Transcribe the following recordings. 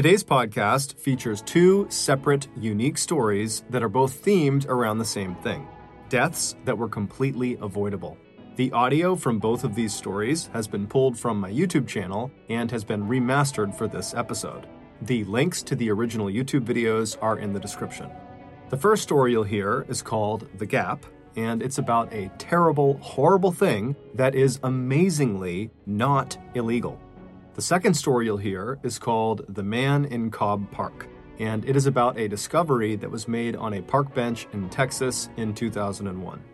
Today's podcast features two separate, unique stories that are both themed around the same thing deaths that were completely avoidable. The audio from both of these stories has been pulled from my YouTube channel and has been remastered for this episode. The links to the original YouTube videos are in the description. The first story you'll hear is called The Gap, and it's about a terrible, horrible thing that is amazingly not illegal. The second story you'll hear is called The Man in Cobb Park and it is about a discovery that was made on a park bench in Texas in 2001.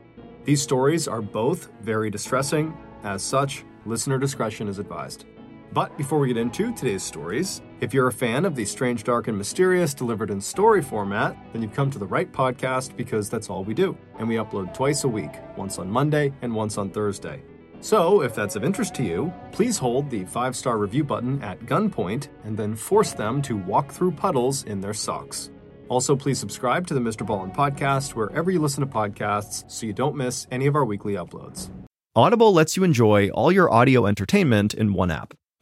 These stories are both very distressing. As such, listener discretion is advised. But before we get into today's stories, if you're a fan of the strange, dark, and mysterious delivered in story format, then you've come to the right podcast because that's all we do. And we upload twice a week, once on Monday and once on Thursday. So, if that's of interest to you, please hold the five star review button at gunpoint and then force them to walk through puddles in their socks. Also, please subscribe to the Mr. Ballen podcast wherever you listen to podcasts so you don't miss any of our weekly uploads. Audible lets you enjoy all your audio entertainment in one app.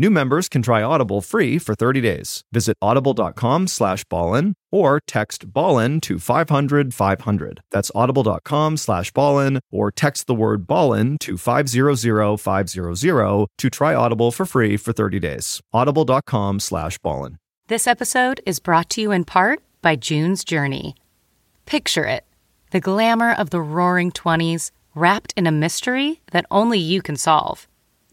New members can try Audible free for 30 days. Visit audible.com slash ballen or text ballen to 500 500. That's audible.com slash ballen or text the word ballen to 500 500 to try Audible for free for 30 days. audible.com slash ballen. This episode is brought to you in part by June's Journey. Picture it the glamour of the roaring 20s wrapped in a mystery that only you can solve.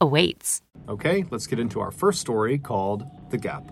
awaits. Okay, let's get into our first story called The Gap.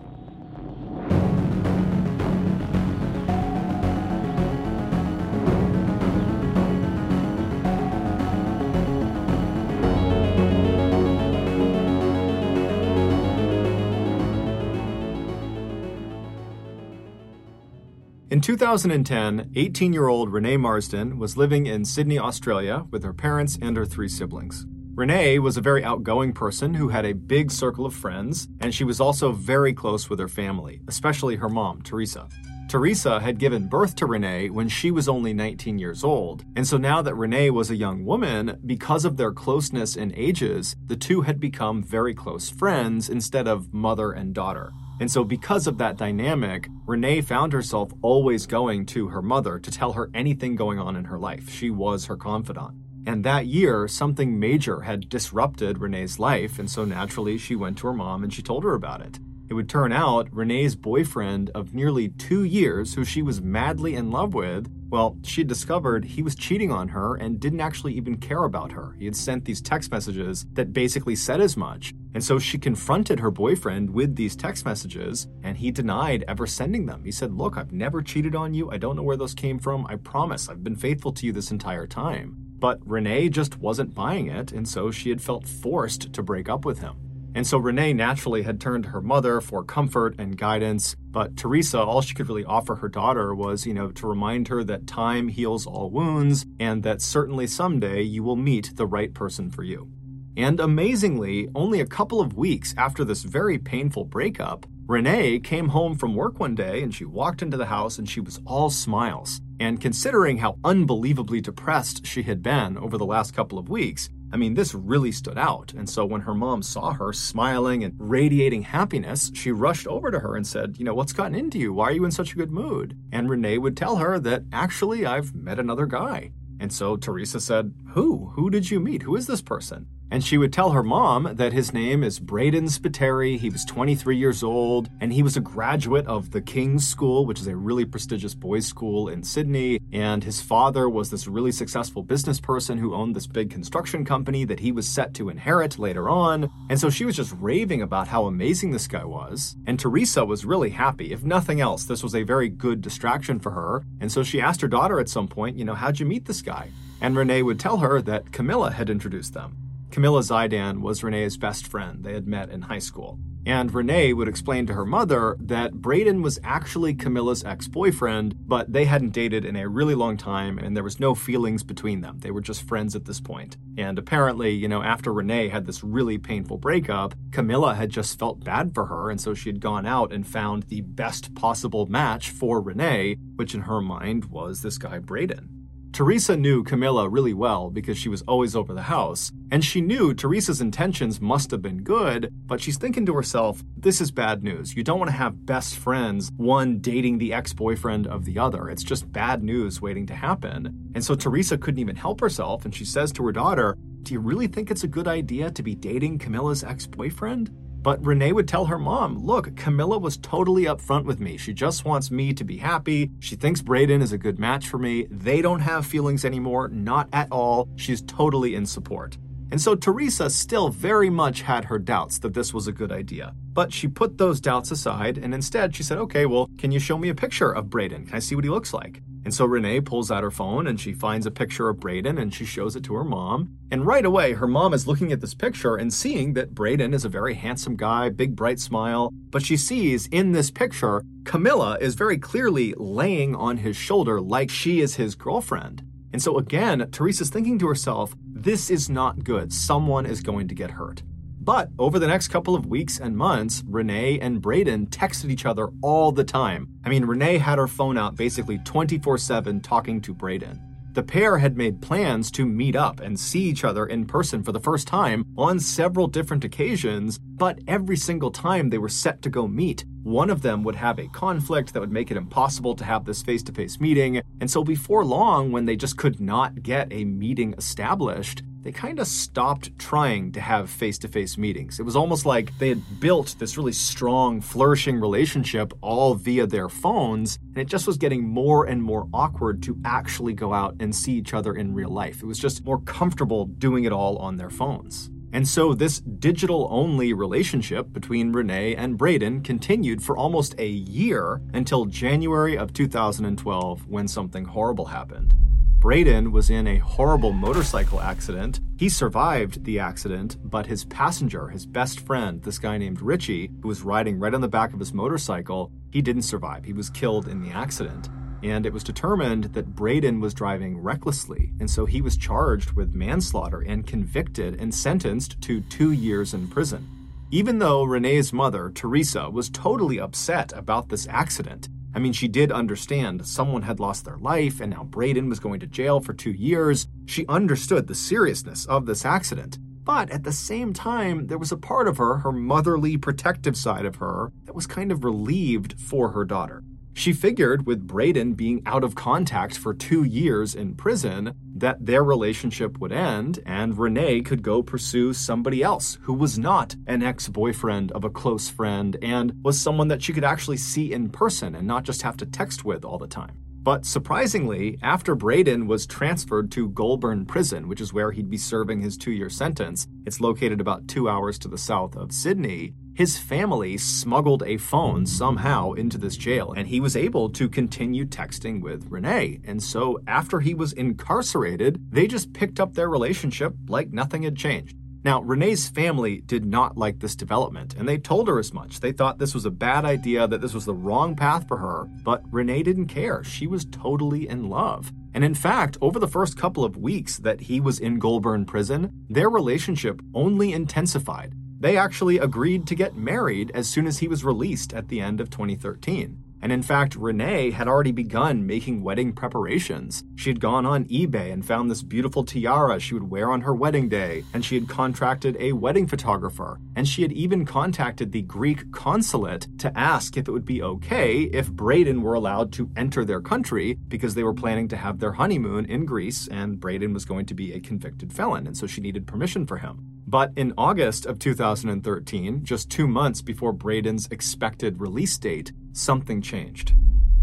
In 2010, 18 year old Renee Marsden was living in Sydney, Australia with her parents and her three siblings. Renee was a very outgoing person who had a big circle of friends, and she was also very close with her family, especially her mom, Teresa. Teresa had given birth to Renee when she was only 19 years old, and so now that Renee was a young woman, because of their closeness in ages, the two had become very close friends instead of mother and daughter. And so, because of that dynamic, Renee found herself always going to her mother to tell her anything going on in her life. She was her confidant. And that year, something major had disrupted Renee's life, and so naturally she went to her mom and she told her about it. It would turn out Renee's boyfriend of nearly two years, who she was madly in love with, well, she discovered he was cheating on her and didn't actually even care about her. He had sent these text messages that basically said as much. And so she confronted her boyfriend with these text messages, and he denied ever sending them. He said, Look, I've never cheated on you. I don't know where those came from. I promise I've been faithful to you this entire time. But Renee just wasn't buying it, and so she had felt forced to break up with him. And so Renee naturally had turned to her mother for comfort and guidance. But Teresa, all she could really offer her daughter was, you know, to remind her that time heals all wounds and that certainly someday you will meet the right person for you. And amazingly, only a couple of weeks after this very painful breakup, Renee came home from work one day and she walked into the house and she was all smiles. And considering how unbelievably depressed she had been over the last couple of weeks, I mean, this really stood out. And so when her mom saw her smiling and radiating happiness, she rushed over to her and said, You know, what's gotten into you? Why are you in such a good mood? And Renee would tell her that actually I've met another guy. And so Teresa said, Who? Who did you meet? Who is this person? And she would tell her mom that his name is Braden Spiteri. He was 23 years old, and he was a graduate of the King's School, which is a really prestigious boys' school in Sydney. And his father was this really successful business person who owned this big construction company that he was set to inherit later on. And so she was just raving about how amazing this guy was. And Teresa was really happy. If nothing else, this was a very good distraction for her. And so she asked her daughter at some point, you know, how'd you meet this guy? And Renee would tell her that Camilla had introduced them. Camilla Zaidan was Renee's best friend. They had met in high school. And Renee would explain to her mother that Braden was actually Camilla's ex boyfriend, but they hadn't dated in a really long time and there was no feelings between them. They were just friends at this point. And apparently, you know, after Renee had this really painful breakup, Camilla had just felt bad for her, and so she had gone out and found the best possible match for Renee, which in her mind was this guy Braden. Teresa knew Camilla really well because she was always over the house, and she knew Teresa's intentions must have been good, but she's thinking to herself, this is bad news. You don't want to have best friends, one dating the ex boyfriend of the other. It's just bad news waiting to happen. And so Teresa couldn't even help herself, and she says to her daughter, Do you really think it's a good idea to be dating Camilla's ex boyfriend? But Renee would tell her mom, look, Camilla was totally upfront with me. She just wants me to be happy. She thinks Braden is a good match for me. They don't have feelings anymore, not at all. She's totally in support. And so Teresa still very much had her doubts that this was a good idea. But she put those doubts aside and instead she said, okay, well, can you show me a picture of Braden? Can I see what he looks like? And so Renee pulls out her phone and she finds a picture of Braden and she shows it to her mom. And right away, her mom is looking at this picture and seeing that Braden is a very handsome guy, big bright smile. But she sees in this picture, Camilla is very clearly laying on his shoulder like she is his girlfriend. And so again, Teresa's thinking to herself, this is not good. Someone is going to get hurt. But over the next couple of weeks and months, Renee and Braden texted each other all the time. I mean, Renee had her phone out basically 24 7 talking to Braden. The pair had made plans to meet up and see each other in person for the first time on several different occasions, but every single time they were set to go meet, one of them would have a conflict that would make it impossible to have this face to face meeting. And so, before long, when they just could not get a meeting established, they kind of stopped trying to have face to face meetings. It was almost like they had built this really strong, flourishing relationship all via their phones, and it just was getting more and more awkward to actually go out and see each other in real life. It was just more comfortable doing it all on their phones. And so this digital only relationship between Renee and Braden continued for almost a year until January of 2012 when something horrible happened. Braden was in a horrible motorcycle accident. He survived the accident, but his passenger, his best friend, this guy named Richie, who was riding right on the back of his motorcycle, he didn't survive. He was killed in the accident. And it was determined that Braden was driving recklessly, and so he was charged with manslaughter and convicted and sentenced to two years in prison. Even though Renee's mother, Teresa, was totally upset about this accident, I mean, she did understand someone had lost their life and now Braden was going to jail for two years. She understood the seriousness of this accident. But at the same time, there was a part of her, her motherly, protective side of her, that was kind of relieved for her daughter. She figured with Braden being out of contact for two years in prison, that their relationship would end and Renee could go pursue somebody else who was not an ex boyfriend of a close friend and was someone that she could actually see in person and not just have to text with all the time. But surprisingly, after Braden was transferred to Goulburn Prison, which is where he'd be serving his two year sentence, it's located about two hours to the south of Sydney, his family smuggled a phone somehow into this jail, and he was able to continue texting with Renee. And so, after he was incarcerated, they just picked up their relationship like nothing had changed. Now, Renee's family did not like this development, and they told her as much. They thought this was a bad idea, that this was the wrong path for her, but Renee didn't care. She was totally in love. And in fact, over the first couple of weeks that he was in Goulburn prison, their relationship only intensified. They actually agreed to get married as soon as he was released at the end of 2013. And in fact, Renee had already begun making wedding preparations. She had gone on eBay and found this beautiful tiara she would wear on her wedding day, and she had contracted a wedding photographer. And she had even contacted the Greek consulate to ask if it would be okay if Braden were allowed to enter their country because they were planning to have their honeymoon in Greece, and Braden was going to be a convicted felon, and so she needed permission for him. But in August of 2013, just two months before Braden's expected release date, something changed.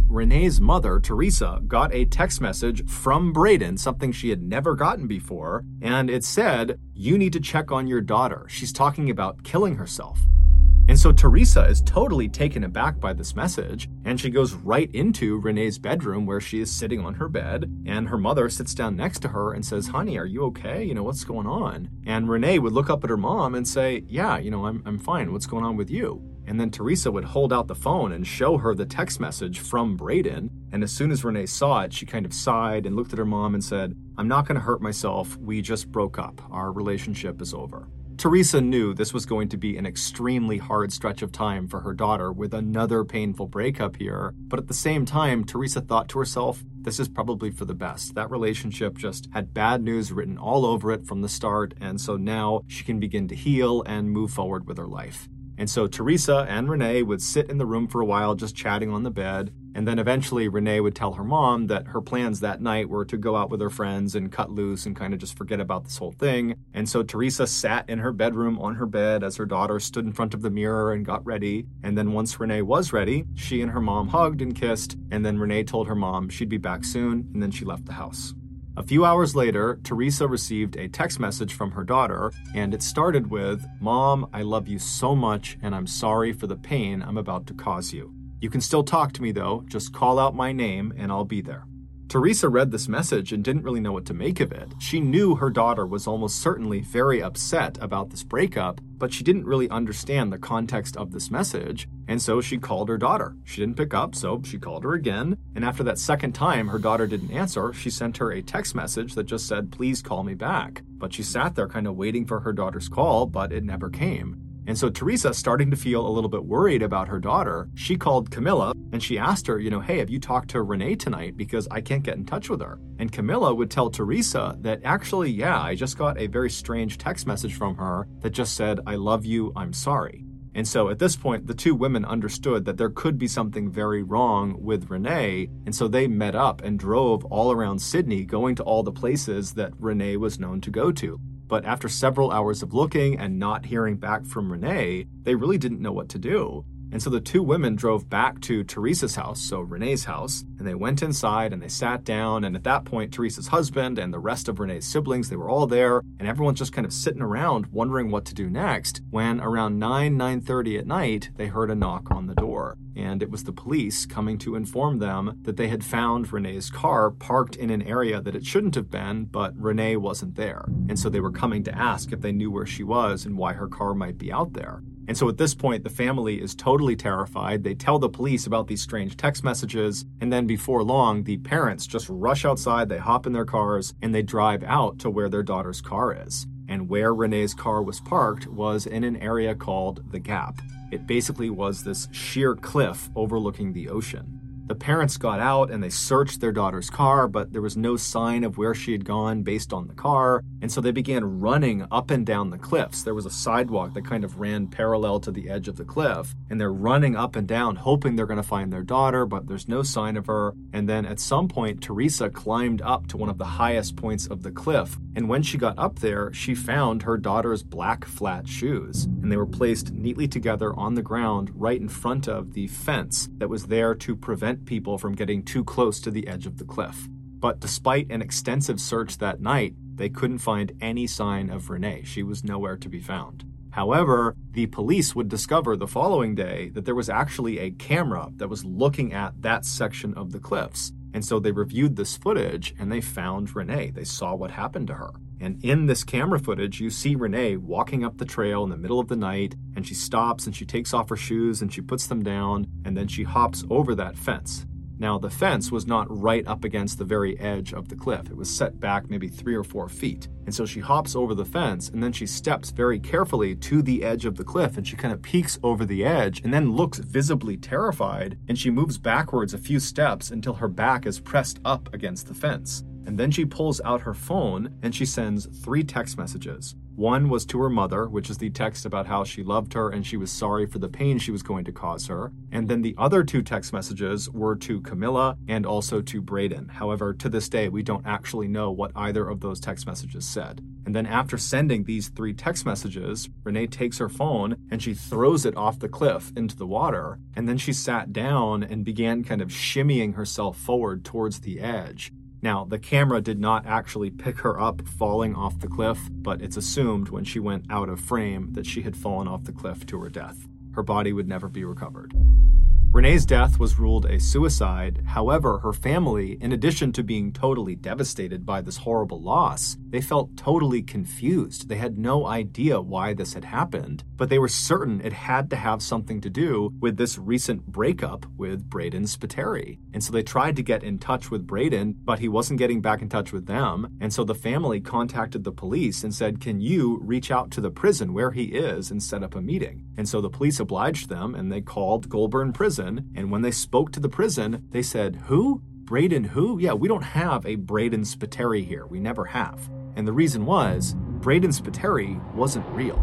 Renee's mother, Teresa, got a text message from Braden, something she had never gotten before, and it said, You need to check on your daughter. She's talking about killing herself. And so Teresa is totally taken aback by this message, and she goes right into Renee's bedroom where she is sitting on her bed, and her mother sits down next to her and says, Honey, are you okay? You know, what's going on? And Renee would look up at her mom and say, Yeah, you know, I'm, I'm fine. What's going on with you? And then Teresa would hold out the phone and show her the text message from Braden. And as soon as Renee saw it, she kind of sighed and looked at her mom and said, I'm not going to hurt myself. We just broke up. Our relationship is over. Teresa knew this was going to be an extremely hard stretch of time for her daughter with another painful breakup here, but at the same time, Teresa thought to herself, this is probably for the best. That relationship just had bad news written all over it from the start, and so now she can begin to heal and move forward with her life. And so Teresa and Renee would sit in the room for a while just chatting on the bed. And then eventually Renee would tell her mom that her plans that night were to go out with her friends and cut loose and kind of just forget about this whole thing. And so Teresa sat in her bedroom on her bed as her daughter stood in front of the mirror and got ready. And then once Renee was ready, she and her mom hugged and kissed. And then Renee told her mom she'd be back soon. And then she left the house. A few hours later, Teresa received a text message from her daughter, and it started with Mom, I love you so much, and I'm sorry for the pain I'm about to cause you. You can still talk to me though, just call out my name and I'll be there. Teresa read this message and didn't really know what to make of it. She knew her daughter was almost certainly very upset about this breakup, but she didn't really understand the context of this message, and so she called her daughter. She didn't pick up, so she called her again, and after that second time her daughter didn't answer, she sent her a text message that just said, Please call me back. But she sat there kind of waiting for her daughter's call, but it never came. And so Teresa, starting to feel a little bit worried about her daughter, she called Camilla and she asked her, you know, hey, have you talked to Renee tonight? Because I can't get in touch with her. And Camilla would tell Teresa that actually, yeah, I just got a very strange text message from her that just said, I love you, I'm sorry. And so at this point, the two women understood that there could be something very wrong with Renee. And so they met up and drove all around Sydney, going to all the places that Renee was known to go to. But after several hours of looking and not hearing back from Renee, they really didn't know what to do. And so the two women drove back to Teresa's house, so Renee's house, and they went inside and they sat down. And at that point, Teresa's husband and the rest of Renee's siblings, they were all there, and everyone's just kind of sitting around wondering what to do next. When around 9, 9:30 at night, they heard a knock on the door. And it was the police coming to inform them that they had found Renee's car parked in an area that it shouldn't have been, but Renee wasn't there. And so they were coming to ask if they knew where she was and why her car might be out there. And so at this point, the family is totally terrified. They tell the police about these strange text messages. And then before long, the parents just rush outside, they hop in their cars, and they drive out to where their daughter's car is. And where Renee's car was parked was in an area called The Gap. It basically was this sheer cliff overlooking the ocean. The parents got out and they searched their daughter's car, but there was no sign of where she had gone based on the car. And so they began running up and down the cliffs. There was a sidewalk that kind of ran parallel to the edge of the cliff. And they're running up and down, hoping they're going to find their daughter, but there's no sign of her. And then at some point, Teresa climbed up to one of the highest points of the cliff. And when she got up there, she found her daughter's black flat shoes. And they were placed neatly together on the ground right in front of the fence that was there to prevent prevent people from getting too close to the edge of the cliff. But despite an extensive search that night, they couldn't find any sign of Renee. She was nowhere to be found. However, the police would discover the following day that there was actually a camera that was looking at that section of the cliffs. And so they reviewed this footage and they found Renee. They saw what happened to her. And in this camera footage, you see Renee walking up the trail in the middle of the night, and she stops and she takes off her shoes and she puts them down, and then she hops over that fence. Now, the fence was not right up against the very edge of the cliff. It was set back maybe three or four feet. And so she hops over the fence and then she steps very carefully to the edge of the cliff and she kind of peeks over the edge and then looks visibly terrified and she moves backwards a few steps until her back is pressed up against the fence. And then she pulls out her phone and she sends three text messages. One was to her mother, which is the text about how she loved her and she was sorry for the pain she was going to cause her. And then the other two text messages were to Camilla and also to Braden. However, to this day, we don't actually know what either of those text messages said. And then after sending these three text messages, Renee takes her phone and she throws it off the cliff into the water. And then she sat down and began kind of shimmying herself forward towards the edge. Now, the camera did not actually pick her up falling off the cliff, but it's assumed when she went out of frame that she had fallen off the cliff to her death. Her body would never be recovered. Renee's death was ruled a suicide. However, her family, in addition to being totally devastated by this horrible loss, they felt totally confused. They had no idea why this had happened, but they were certain it had to have something to do with this recent breakup with Braden Spiteri. And so they tried to get in touch with Braden, but he wasn't getting back in touch with them. And so the family contacted the police and said, Can you reach out to the prison where he is and set up a meeting? And so the police obliged them and they called Goulburn Prison prison. And when they spoke to the prison, they said, Who? Braden who? Yeah, we don't have a Braden Spiteri here. We never have. And the reason was, Braden Spiteri wasn't real.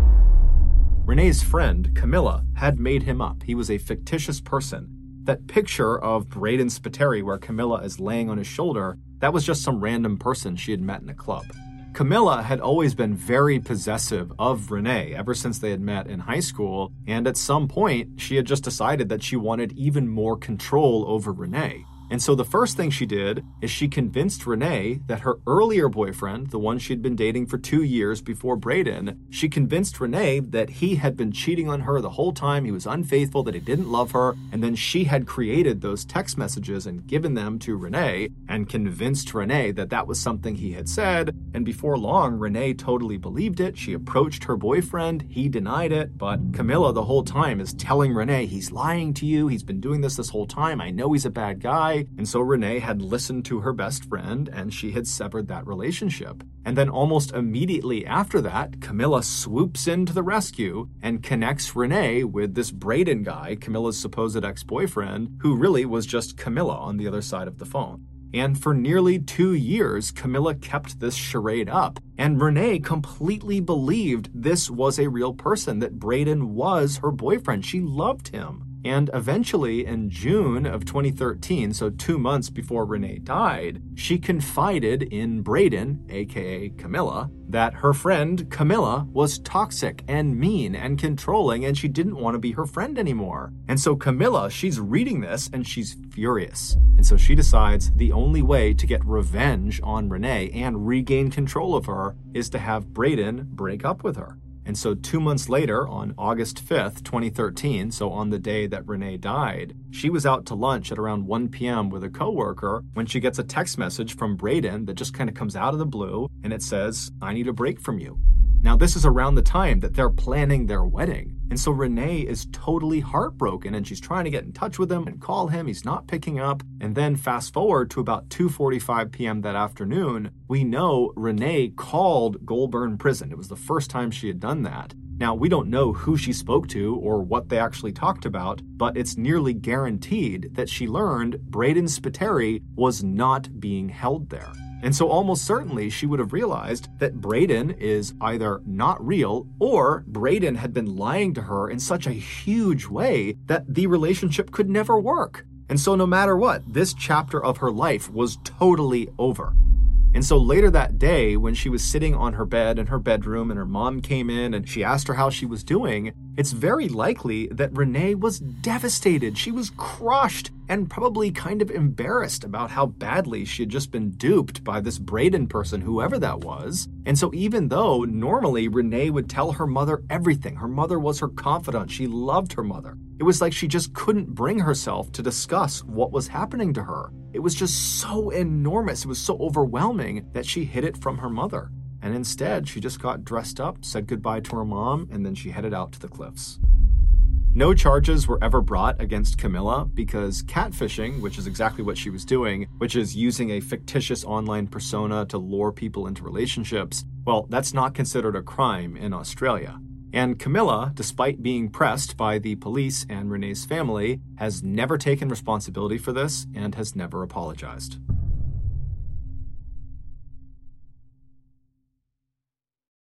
Renee's friend, Camilla, had made him up. He was a fictitious person. That picture of Braden Spiteri where Camilla is laying on his shoulder, that was just some random person she had met in a club. Camilla had always been very possessive of Renee ever since they had met in high school, and at some point, she had just decided that she wanted even more control over Renee. And so the first thing she did is she convinced Renee that her earlier boyfriend, the one she'd been dating for two years before Braden, she convinced Renee that he had been cheating on her the whole time, he was unfaithful, that he didn't love her, and then she had created those text messages and given them to Renee and convinced Renee that that was something he had said. And before long, Renee totally believed it. She approached her boyfriend, he denied it, but Camilla the whole time is telling Renee, he's lying to you, he's been doing this this whole time, I know he's a bad guy. And so Renee had listened to her best friend and she had severed that relationship. And then almost immediately after that, Camilla swoops in to the rescue and connects Renee with this Braden guy, Camilla's supposed ex boyfriend, who really was just Camilla on the other side of the phone. And for nearly two years, Camilla kept this charade up. And Renee completely believed this was a real person, that Braden was her boyfriend. She loved him. And eventually, in June of 2013, so two months before Renee died, she confided in Braden, aka Camilla, that her friend Camilla was toxic and mean and controlling and she didn't want to be her friend anymore. And so Camilla, she's reading this and she's furious. And so she decides the only way to get revenge on Renee and regain control of her is to have Braden break up with her. And so, two months later, on August 5th, 2013, so on the day that Renee died, she was out to lunch at around 1 p.m. with a coworker when she gets a text message from Braden that just kind of comes out of the blue and it says, I need a break from you. Now, this is around the time that they're planning their wedding. And so Renee is totally heartbroken and she's trying to get in touch with him and call him. He's not picking up. And then fast forward to about 2:45 p.m. that afternoon, we know Renee called Goulburn Prison. It was the first time she had done that. Now, we don't know who she spoke to or what they actually talked about, but it's nearly guaranteed that she learned Braden Spiteri was not being held there. And so, almost certainly, she would have realized that Braden is either not real or Braden had been lying to her in such a huge way that the relationship could never work. And so, no matter what, this chapter of her life was totally over. And so later that day, when she was sitting on her bed in her bedroom and her mom came in and she asked her how she was doing, it's very likely that Renee was devastated. She was crushed and probably kind of embarrassed about how badly she had just been duped by this Braden person, whoever that was. And so, even though normally Renee would tell her mother everything, her mother was her confidant, she loved her mother. It was like she just couldn't bring herself to discuss what was happening to her. It was just so enormous, it was so overwhelming that she hid it from her mother. And instead, she just got dressed up, said goodbye to her mom, and then she headed out to the cliffs. No charges were ever brought against Camilla because catfishing, which is exactly what she was doing, which is using a fictitious online persona to lure people into relationships, well, that's not considered a crime in Australia. And Camilla, despite being pressed by the police and Renee's family, has never taken responsibility for this and has never apologized.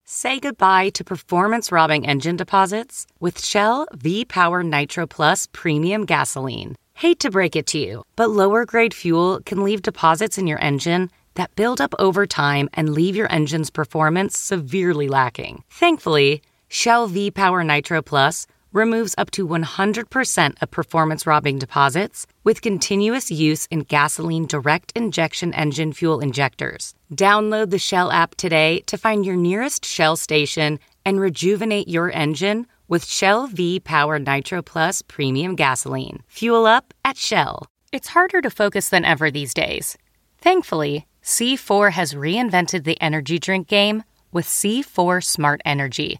Say goodbye to performance robbing engine deposits with Shell V Power Nitro Plus Premium Gasoline. Hate to break it to you, but lower grade fuel can leave deposits in your engine that build up over time and leave your engine's performance severely lacking. Thankfully, Shell V Power Nitro Plus removes up to 100% of performance robbing deposits with continuous use in gasoline direct injection engine fuel injectors. Download the Shell app today to find your nearest Shell station and rejuvenate your engine with Shell V Power Nitro Plus Premium Gasoline. Fuel up at Shell. It's harder to focus than ever these days. Thankfully, C4 has reinvented the energy drink game with C4 Smart Energy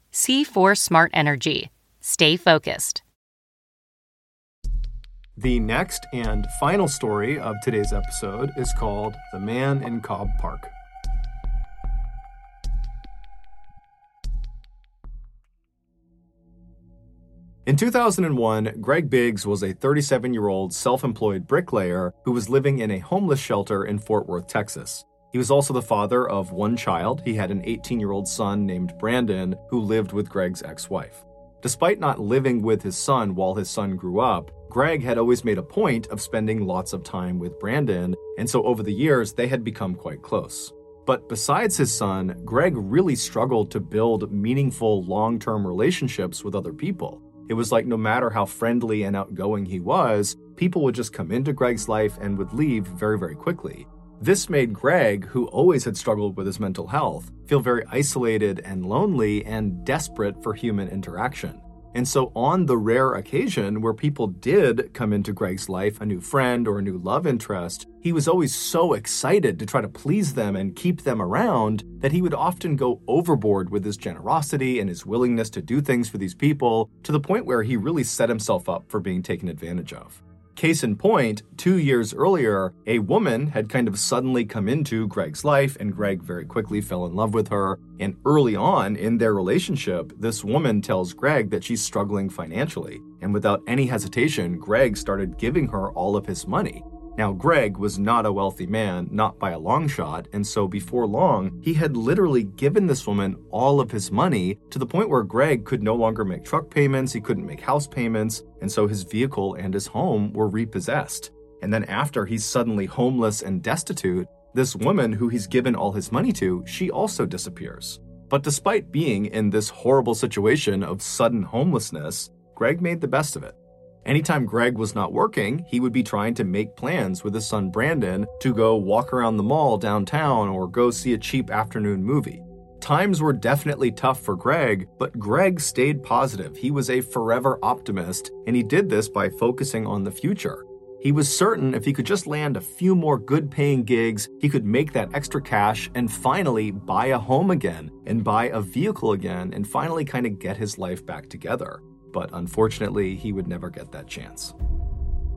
C4 Smart Energy. Stay focused. The next and final story of today's episode is called The Man in Cobb Park. In 2001, Greg Biggs was a 37 year old self employed bricklayer who was living in a homeless shelter in Fort Worth, Texas. He was also the father of one child. He had an 18 year old son named Brandon who lived with Greg's ex wife. Despite not living with his son while his son grew up, Greg had always made a point of spending lots of time with Brandon, and so over the years they had become quite close. But besides his son, Greg really struggled to build meaningful long term relationships with other people. It was like no matter how friendly and outgoing he was, people would just come into Greg's life and would leave very, very quickly. This made Greg, who always had struggled with his mental health, feel very isolated and lonely and desperate for human interaction. And so, on the rare occasion where people did come into Greg's life, a new friend or a new love interest, he was always so excited to try to please them and keep them around that he would often go overboard with his generosity and his willingness to do things for these people to the point where he really set himself up for being taken advantage of. Case in point, two years earlier, a woman had kind of suddenly come into Greg's life, and Greg very quickly fell in love with her. And early on in their relationship, this woman tells Greg that she's struggling financially. And without any hesitation, Greg started giving her all of his money. Now, Greg was not a wealthy man, not by a long shot, and so before long, he had literally given this woman all of his money to the point where Greg could no longer make truck payments, he couldn't make house payments, and so his vehicle and his home were repossessed. And then, after he's suddenly homeless and destitute, this woman who he's given all his money to, she also disappears. But despite being in this horrible situation of sudden homelessness, Greg made the best of it. Anytime Greg was not working, he would be trying to make plans with his son Brandon to go walk around the mall downtown or go see a cheap afternoon movie. Times were definitely tough for Greg, but Greg stayed positive. He was a forever optimist, and he did this by focusing on the future. He was certain if he could just land a few more good paying gigs, he could make that extra cash and finally buy a home again and buy a vehicle again and finally kind of get his life back together but unfortunately, he would never get that chance.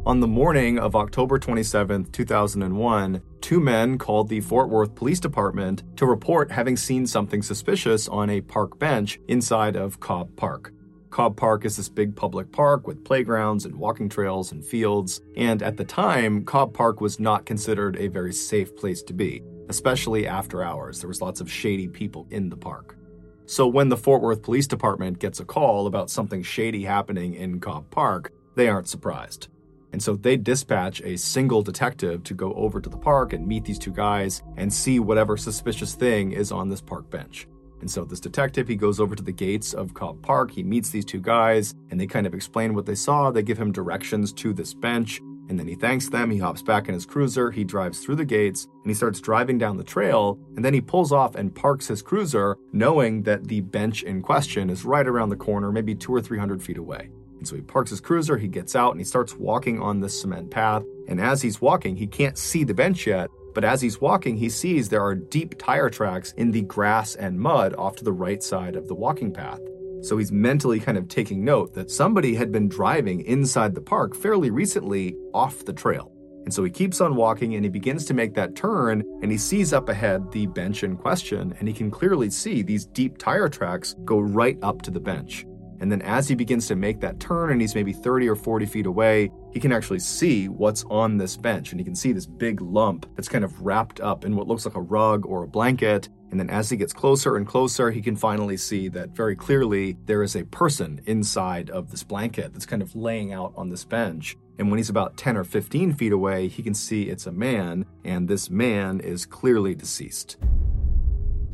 On the morning of October 27, 2001, two men called the Fort Worth Police Department to report having seen something suspicious on a park bench inside of Cobb Park. Cobb Park is this big public park with playgrounds and walking trails and fields, and at the time, Cobb Park was not considered a very safe place to be, especially after hours. There was lots of shady people in the park. So when the Fort Worth Police Department gets a call about something shady happening in Cobb Park, they aren't surprised. And so they dispatch a single detective to go over to the park and meet these two guys and see whatever suspicious thing is on this park bench. And so this detective, he goes over to the gates of Cobb Park. He meets these two guys and they kind of explain what they saw. They give him directions to this bench. And then he thanks them. He hops back in his cruiser. He drives through the gates and he starts driving down the trail. And then he pulls off and parks his cruiser, knowing that the bench in question is right around the corner, maybe two or three hundred feet away. And so he parks his cruiser, he gets out, and he starts walking on this cement path. And as he's walking, he can't see the bench yet, but as he's walking, he sees there are deep tire tracks in the grass and mud off to the right side of the walking path. So he's mentally kind of taking note that somebody had been driving inside the park fairly recently off the trail. And so he keeps on walking and he begins to make that turn and he sees up ahead the bench in question and he can clearly see these deep tire tracks go right up to the bench. And then as he begins to make that turn and he's maybe 30 or 40 feet away, he can actually see what's on this bench. And he can see this big lump that's kind of wrapped up in what looks like a rug or a blanket. And then as he gets closer and closer, he can finally see that very clearly there is a person inside of this blanket that's kind of laying out on this bench. And when he's about 10 or 15 feet away, he can see it's a man, and this man is clearly deceased.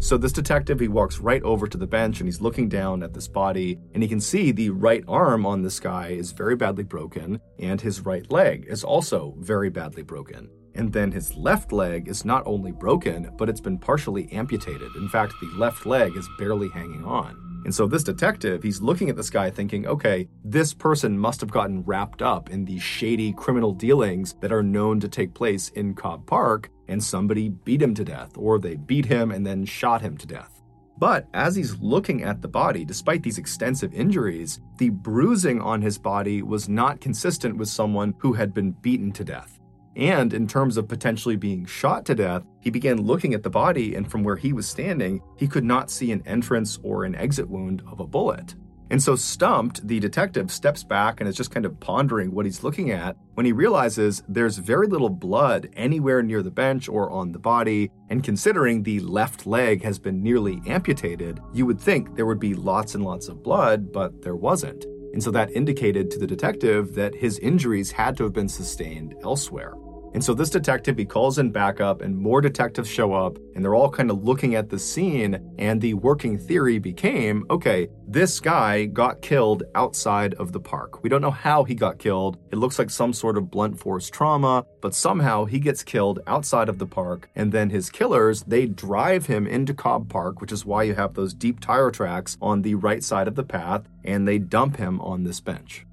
So this detective, he walks right over to the bench and he's looking down at this body and he can see the right arm on this guy is very badly broken and his right leg is also very badly broken. And then his left leg is not only broken, but it's been partially amputated. In fact, the left leg is barely hanging on. And so this detective, he's looking at this guy thinking, okay, this person must have gotten wrapped up in these shady criminal dealings that are known to take place in Cobb Park, and somebody beat him to death, or they beat him and then shot him to death. But as he's looking at the body, despite these extensive injuries, the bruising on his body was not consistent with someone who had been beaten to death. And in terms of potentially being shot to death, he began looking at the body, and from where he was standing, he could not see an entrance or an exit wound of a bullet. And so, stumped, the detective steps back and is just kind of pondering what he's looking at when he realizes there's very little blood anywhere near the bench or on the body. And considering the left leg has been nearly amputated, you would think there would be lots and lots of blood, but there wasn't. And so that indicated to the detective that his injuries had to have been sustained elsewhere. And so this detective, he calls in backup, and more detectives show up, and they're all kind of looking at the scene. And the working theory became okay, this guy got killed outside of the park. We don't know how he got killed. It looks like some sort of blunt force trauma, but somehow he gets killed outside of the park. And then his killers, they drive him into Cobb Park, which is why you have those deep tire tracks on the right side of the path, and they dump him on this bench.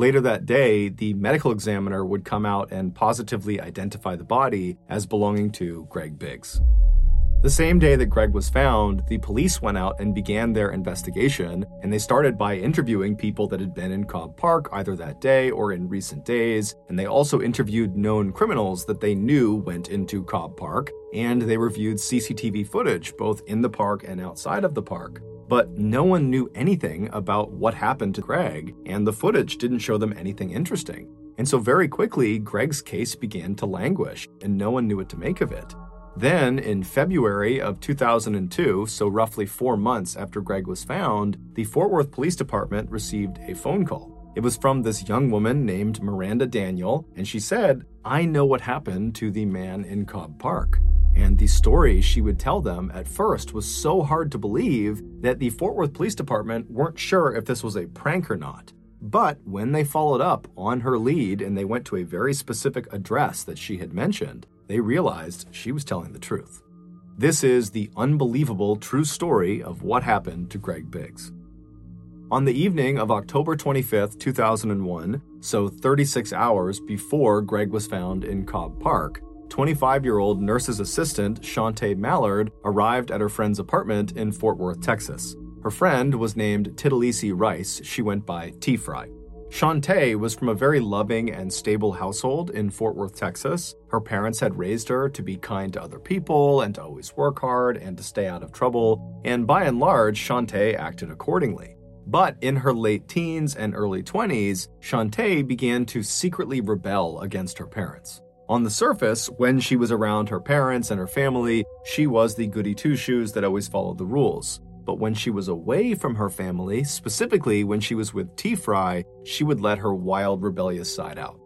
Later that day, the medical examiner would come out and positively identify the body as belonging to Greg Biggs. The same day that Greg was found, the police went out and began their investigation, and they started by interviewing people that had been in Cobb Park either that day or in recent days, and they also interviewed known criminals that they knew went into Cobb Park, and they reviewed CCTV footage both in the park and outside of the park but no one knew anything about what happened to Greg, and the footage didn't show them anything interesting. And so, very quickly, Greg's case began to languish, and no one knew what to make of it. Then, in February of 2002, so roughly four months after Greg was found, the Fort Worth Police Department received a phone call. It was from this young woman named Miranda Daniel, and she said, I know what happened to the man in Cobb Park. And the story she would tell them at first was so hard to believe that the Fort Worth Police Department weren't sure if this was a prank or not. But when they followed up on her lead and they went to a very specific address that she had mentioned, they realized she was telling the truth. This is the unbelievable true story of what happened to Greg Biggs. On the evening of October 25, 2001, so 36 hours before Greg was found in Cobb Park, 25 year old nurse's assistant, Chante Mallard, arrived at her friend's apartment in Fort Worth, Texas. Her friend was named Titalisi Rice. She went by T Fry. Chante was from a very loving and stable household in Fort Worth, Texas. Her parents had raised her to be kind to other people and to always work hard and to stay out of trouble, and by and large, Chante acted accordingly. But in her late teens and early 20s, Chante began to secretly rebel against her parents. On the surface, when she was around her parents and her family, she was the goody two shoes that always followed the rules. But when she was away from her family, specifically when she was with T Fry, she would let her wild, rebellious side out.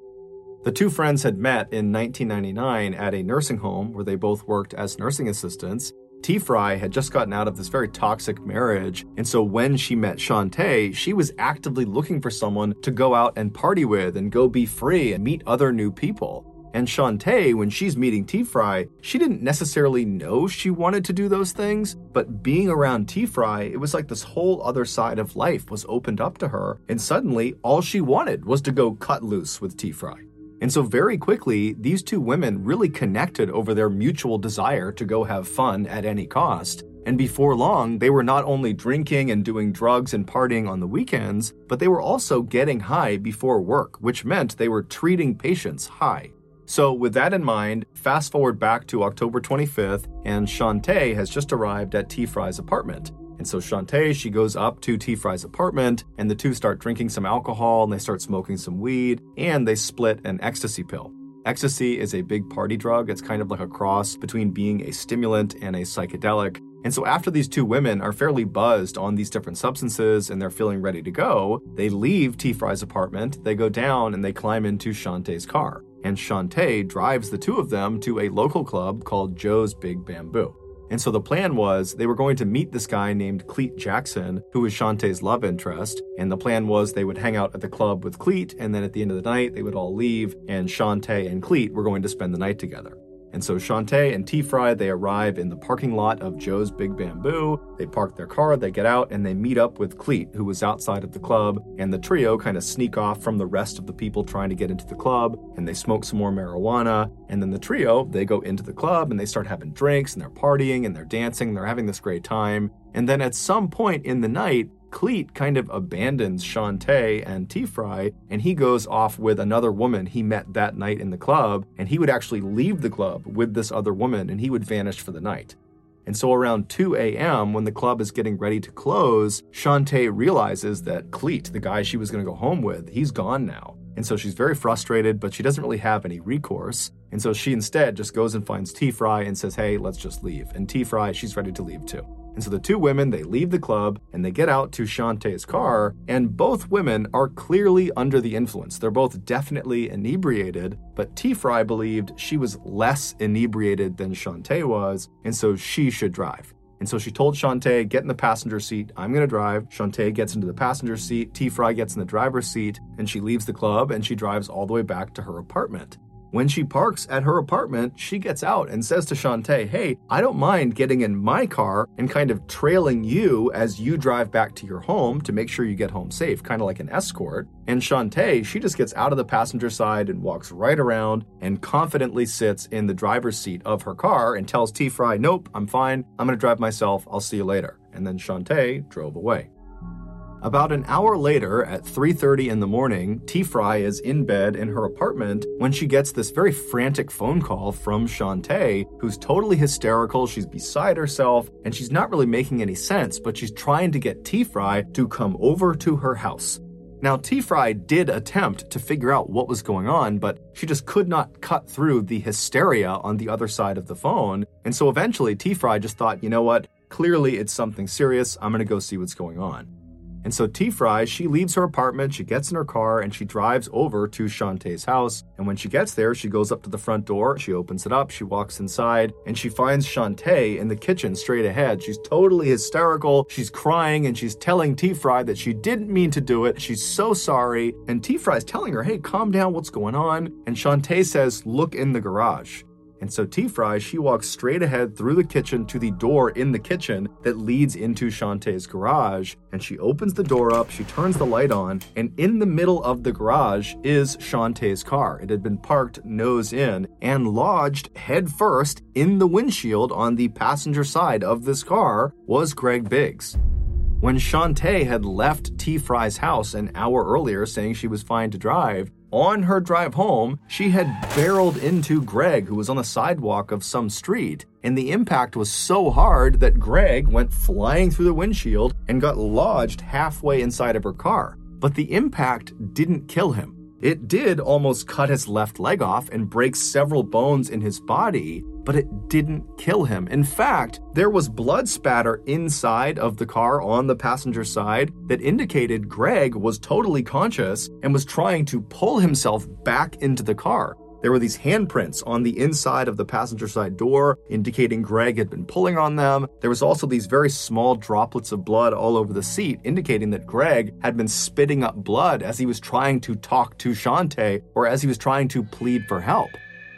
The two friends had met in 1999 at a nursing home where they both worked as nursing assistants. T. Fry had just gotten out of this very toxic marriage, and so when she met Chante, she was actively looking for someone to go out and party with and go be free and meet other new people. And Chante, when she's meeting T Fry, she didn't necessarily know she wanted to do those things, but being around T Fry, it was like this whole other side of life was opened up to her, and suddenly all she wanted was to go cut loose with T Fry. And so, very quickly, these two women really connected over their mutual desire to go have fun at any cost. And before long, they were not only drinking and doing drugs and partying on the weekends, but they were also getting high before work, which meant they were treating patients high. So, with that in mind, fast forward back to October 25th, and Chante has just arrived at T Fry's apartment. And so Chante, she goes up to T Fry's apartment, and the two start drinking some alcohol, and they start smoking some weed, and they split an ecstasy pill. Ecstasy is a big party drug. It's kind of like a cross between being a stimulant and a psychedelic. And so, after these two women are fairly buzzed on these different substances and they're feeling ready to go, they leave T Fry's apartment, they go down, and they climb into Chante's car and Chante drives the two of them to a local club called Joe's Big Bamboo. And so the plan was they were going to meet this guy named Clete Jackson, who was Chante's love interest. And the plan was they would hang out at the club with Clete, and then at the end of the night, they would all leave, and Chante and Clete were going to spend the night together. And so Chante and T Fry, they arrive in the parking lot of Joe's Big Bamboo. They park their car, they get out, and they meet up with Clete, who was outside of the club. And the trio kind of sneak off from the rest of the people trying to get into the club, and they smoke some more marijuana. And then the trio, they go into the club and they start having drinks, and they're partying, and they're dancing, and they're having this great time. And then at some point in the night, Clete kind of abandons Chante and T Fry, and he goes off with another woman he met that night in the club, and he would actually leave the club with this other woman, and he would vanish for the night. And so around 2 a.m., when the club is getting ready to close, Chante realizes that Clete, the guy she was going to go home with, he's gone now. And so she's very frustrated, but she doesn't really have any recourse. And so she instead just goes and finds T Fry and says, Hey, let's just leave. And T Fry, she's ready to leave too. And so the two women, they leave the club and they get out to Chante's car, and both women are clearly under the influence. They're both definitely inebriated, but T Fry believed she was less inebriated than Chante was, and so she should drive. And so she told Chante, get in the passenger seat, I'm gonna drive. Chante gets into the passenger seat, T Fry gets in the driver's seat, and she leaves the club and she drives all the way back to her apartment. When she parks at her apartment, she gets out and says to Chante, Hey, I don't mind getting in my car and kind of trailing you as you drive back to your home to make sure you get home safe, kind of like an escort. And Chante, she just gets out of the passenger side and walks right around and confidently sits in the driver's seat of her car and tells T Fry, Nope, I'm fine. I'm going to drive myself. I'll see you later. And then Chante drove away. About an hour later, at 3:30 in the morning, T Fry is in bed in her apartment when she gets this very frantic phone call from Chante, who's totally hysterical, she's beside herself, and she's not really making any sense, but she's trying to get T Fry to come over to her house. Now, T Fry did attempt to figure out what was going on, but she just could not cut through the hysteria on the other side of the phone. And so eventually, T Fry just thought, you know what? Clearly, it's something serious. I'm going to go see what's going on. And so T Fry, she leaves her apartment, she gets in her car, and she drives over to Chante's house. And when she gets there, she goes up to the front door, she opens it up, she walks inside, and she finds Chante in the kitchen straight ahead. She's totally hysterical, she's crying, and she's telling T Fry that she didn't mean to do it. She's so sorry. And T Fry's telling her, hey, calm down, what's going on? And Chante says, look in the garage. And so T Fry, she walks straight ahead through the kitchen to the door in the kitchen that leads into Chante's garage. And she opens the door up, she turns the light on, and in the middle of the garage is Chante's car. It had been parked nose in and lodged head first in the windshield on the passenger side of this car was Greg Biggs. When Chante had left T Fry's house an hour earlier saying she was fine to drive, on her drive home, she had barreled into Greg, who was on the sidewalk of some street, and the impact was so hard that Greg went flying through the windshield and got lodged halfway inside of her car. But the impact didn't kill him. It did almost cut his left leg off and break several bones in his body, but it didn't kill him. In fact, there was blood spatter inside of the car on the passenger side that indicated Greg was totally conscious and was trying to pull himself back into the car. There were these handprints on the inside of the passenger side door, indicating Greg had been pulling on them. There was also these very small droplets of blood all over the seat, indicating that Greg had been spitting up blood as he was trying to talk to Chante or as he was trying to plead for help.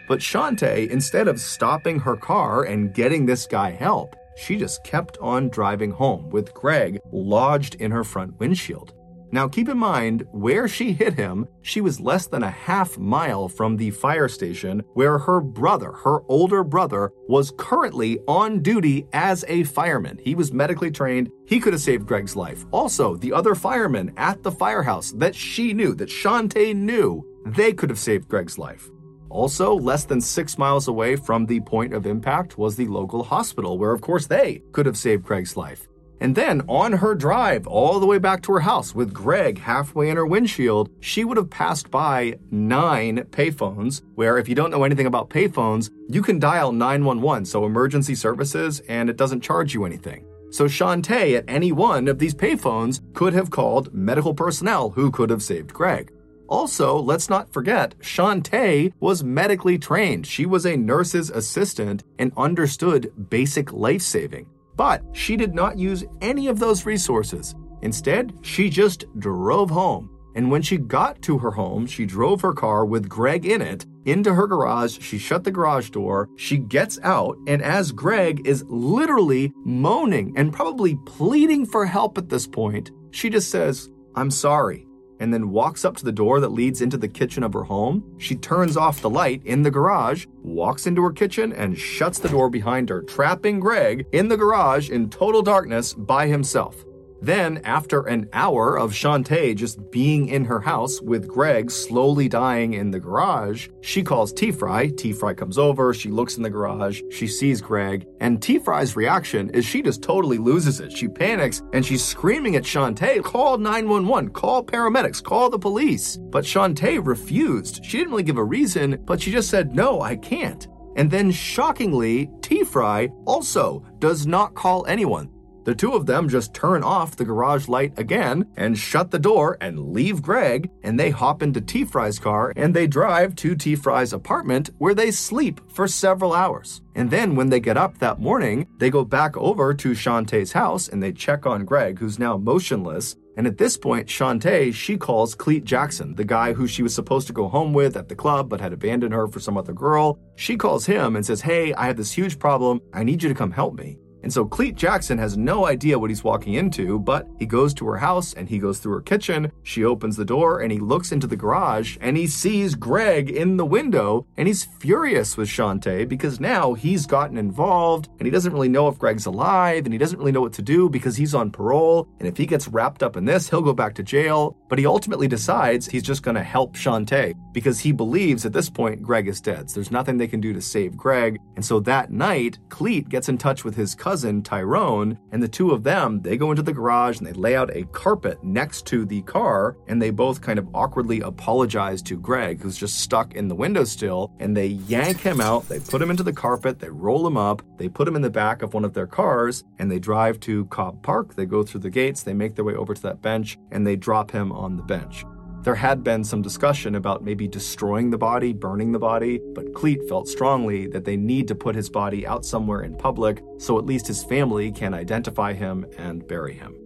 But Chante, instead of stopping her car and getting this guy help, she just kept on driving home with Greg lodged in her front windshield. Now, keep in mind, where she hit him, she was less than a half mile from the fire station where her brother, her older brother, was currently on duty as a fireman. He was medically trained. He could have saved Greg's life. Also, the other firemen at the firehouse that she knew, that Chante knew, they could have saved Greg's life. Also, less than six miles away from the point of impact was the local hospital, where, of course, they could have saved Craig's life. And then on her drive all the way back to her house with Greg halfway in her windshield, she would have passed by nine payphones. Where, if you don't know anything about payphones, you can dial 911, so emergency services, and it doesn't charge you anything. So Chante at any one of these payphones could have called medical personnel who could have saved Greg. Also, let's not forget, Chante was medically trained. She was a nurse's assistant and understood basic life saving. But she did not use any of those resources. Instead, she just drove home. And when she got to her home, she drove her car with Greg in it into her garage. She shut the garage door. She gets out. And as Greg is literally moaning and probably pleading for help at this point, she just says, I'm sorry and then walks up to the door that leads into the kitchen of her home. She turns off the light in the garage, walks into her kitchen, and shuts the door behind her, trapping Greg in the garage in total darkness by himself. Then, after an hour of Chante just being in her house with Greg slowly dying in the garage, she calls T Fry. T Fry comes over, she looks in the garage, she sees Greg, and T Fry's reaction is she just totally loses it. She panics and she's screaming at Chante, call 911, call paramedics, call the police. But Chante refused. She didn't really give a reason, but she just said, no, I can't. And then shockingly, T Fry also does not call anyone. The two of them just turn off the garage light again and shut the door and leave Greg, and they hop into T Fry's car and they drive to T Fry's apartment where they sleep for several hours. And then when they get up that morning, they go back over to Chante's house and they check on Greg, who's now motionless. And at this point, Chante, she calls Clete Jackson, the guy who she was supposed to go home with at the club but had abandoned her for some other girl. She calls him and says, Hey, I have this huge problem. I need you to come help me. And so Clete Jackson has no idea what he's walking into, but he goes to her house and he goes through her kitchen. She opens the door and he looks into the garage and he sees Greg in the window and he's furious with Chante because now he's gotten involved and he doesn't really know if Greg's alive and he doesn't really know what to do because he's on parole. And if he gets wrapped up in this, he'll go back to jail. But he ultimately decides he's just going to help Chante because he believes at this point Greg is dead. So there's nothing they can do to save Greg. And so that night, Clete gets in touch with his cousin cousin Tyrone, and the two of them, they go into the garage and they lay out a carpet next to the car, and they both kind of awkwardly apologize to Greg, who's just stuck in the windowsill, and they yank him out, they put him into the carpet, they roll him up, they put him in the back of one of their cars, and they drive to Cobb Park, they go through the gates, they make their way over to that bench, and they drop him on the bench. There had been some discussion about maybe destroying the body, burning the body, but Clete felt strongly that they need to put his body out somewhere in public so at least his family can identify him and bury him.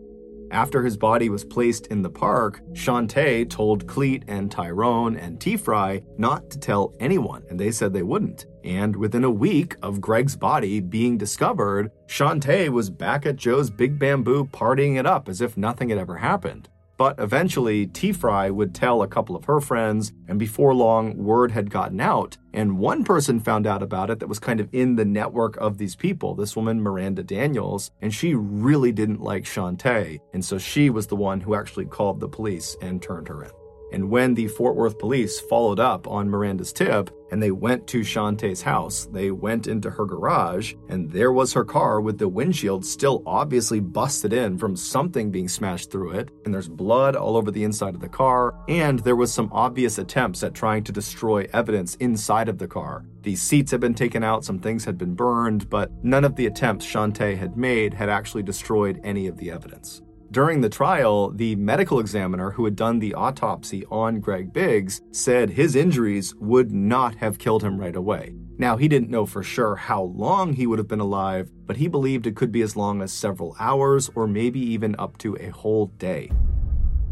After his body was placed in the park, Chante told Clete and Tyrone and T-Fry not to tell anyone, and they said they wouldn't. And within a week of Greg's body being discovered, Chante was back at Joe's Big Bamboo partying it up as if nothing had ever happened. But eventually, T Fry would tell a couple of her friends, and before long, word had gotten out. And one person found out about it that was kind of in the network of these people, this woman, Miranda Daniels, and she really didn't like Chante. And so she was the one who actually called the police and turned her in. And when the Fort Worth police followed up on Miranda's tip and they went to Chante's house, they went into her garage and there was her car with the windshield still obviously busted in from something being smashed through it. And there's blood all over the inside of the car. And there was some obvious attempts at trying to destroy evidence inside of the car. The seats had been taken out, some things had been burned, but none of the attempts Chante had made had actually destroyed any of the evidence. During the trial, the medical examiner who had done the autopsy on Greg Biggs said his injuries would not have killed him right away. Now, he didn't know for sure how long he would have been alive, but he believed it could be as long as several hours or maybe even up to a whole day.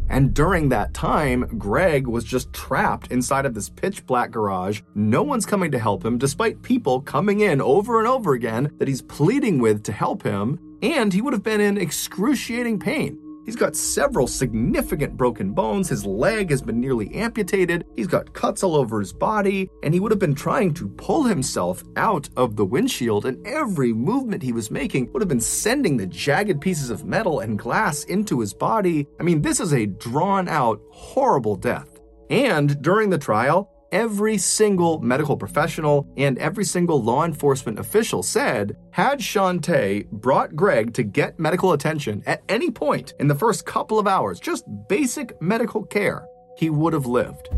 And during that time, Greg was just trapped inside of this pitch black garage. No one's coming to help him, despite people coming in over and over again that he's pleading with to help him and he would have been in excruciating pain. He's got several significant broken bones, his leg has been nearly amputated, he's got cuts all over his body, and he would have been trying to pull himself out of the windshield, and every movement he was making would have been sending the jagged pieces of metal and glass into his body. I mean, this is a drawn out, horrible death. And during the trial, every single medical professional and every single law enforcement official said had Chante brought Greg to get medical attention at any point in the first couple of hours, just basic medical care, he would have lived.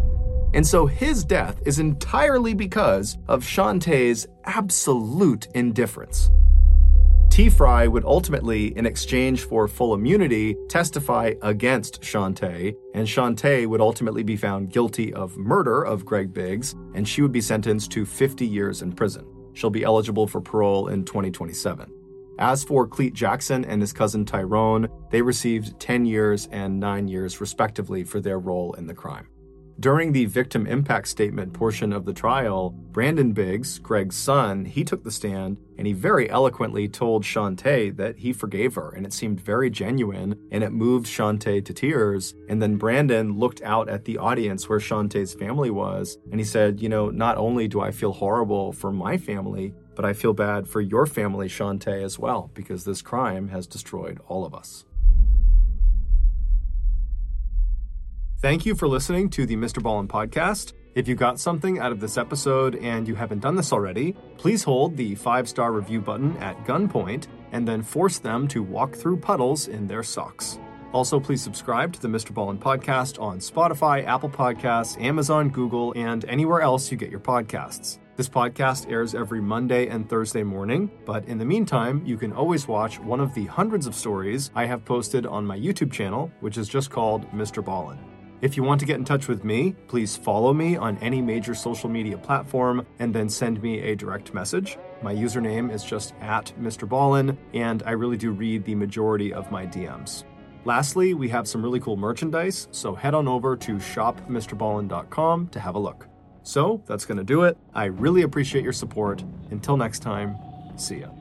And so his death is entirely because of Chante's absolute indifference. T. Fry would ultimately, in exchange for full immunity, testify against Chante, and Chante would ultimately be found guilty of murder of Greg Biggs, and she would be sentenced to 50 years in prison. She'll be eligible for parole in 2027. As for Clete Jackson and his cousin Tyrone, they received 10 years and 9 years respectively for their role in the crime. During the victim impact statement portion of the trial, Brandon Biggs, Greg's son, he took the stand and he very eloquently told Chante that he forgave her and it seemed very genuine and it moved Chante to tears. And then Brandon looked out at the audience where Chante's family was and he said, You know, not only do I feel horrible for my family, but I feel bad for your family, Chante, as well, because this crime has destroyed all of us. Thank you for listening to the Mr. Ballen podcast. If you got something out of this episode and you haven't done this already, please hold the five star review button at gunpoint and then force them to walk through puddles in their socks. Also, please subscribe to the Mr. Ballen podcast on Spotify, Apple Podcasts, Amazon, Google, and anywhere else you get your podcasts. This podcast airs every Monday and Thursday morning, but in the meantime, you can always watch one of the hundreds of stories I have posted on my YouTube channel, which is just called Mr. Ballen. If you want to get in touch with me, please follow me on any major social media platform and then send me a direct message. My username is just at Mr. Ballen, and I really do read the majority of my DMs. Lastly, we have some really cool merchandise, so head on over to shopmrballen.com to have a look. So that's going to do it. I really appreciate your support. Until next time, see ya.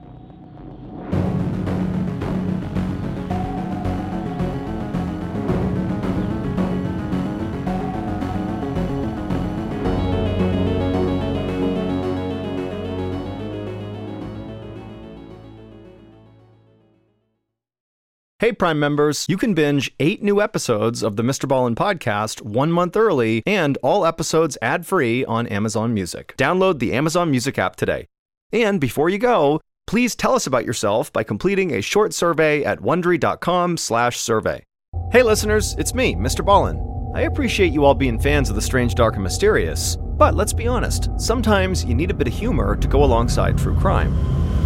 Hey, Prime members, you can binge eight new episodes of the Mr. Ballen podcast one month early and all episodes ad free on Amazon Music. Download the Amazon Music app today. And before you go, please tell us about yourself by completing a short survey at wondery.com/survey. Hey, listeners, it's me, Mr. Ballen. I appreciate you all being fans of the strange, dark, and mysterious, but let's be honest, sometimes you need a bit of humor to go alongside true crime.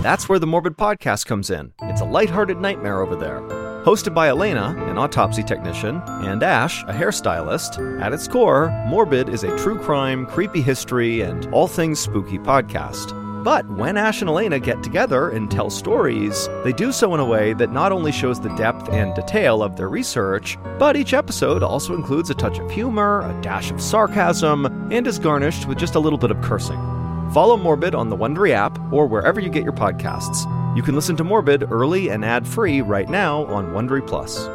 That's where the Morbid Podcast comes in. It's a lighthearted nightmare over there. Hosted by Alaina, an autopsy technician, and Ash, a hairstylist, at its core, Morbid is a true crime, creepy history, and all things spooky podcast. But when Ash and Alaina get together and tell stories, they do so in a way that not only shows the depth and detail of their research, but each episode also includes a touch of humor, a dash of sarcasm, and is garnished with just a little bit of cursing. Follow Morbid on the Wondery app or wherever you get your podcasts. You can listen to Morbid early and ad free right now on Wondery Plus.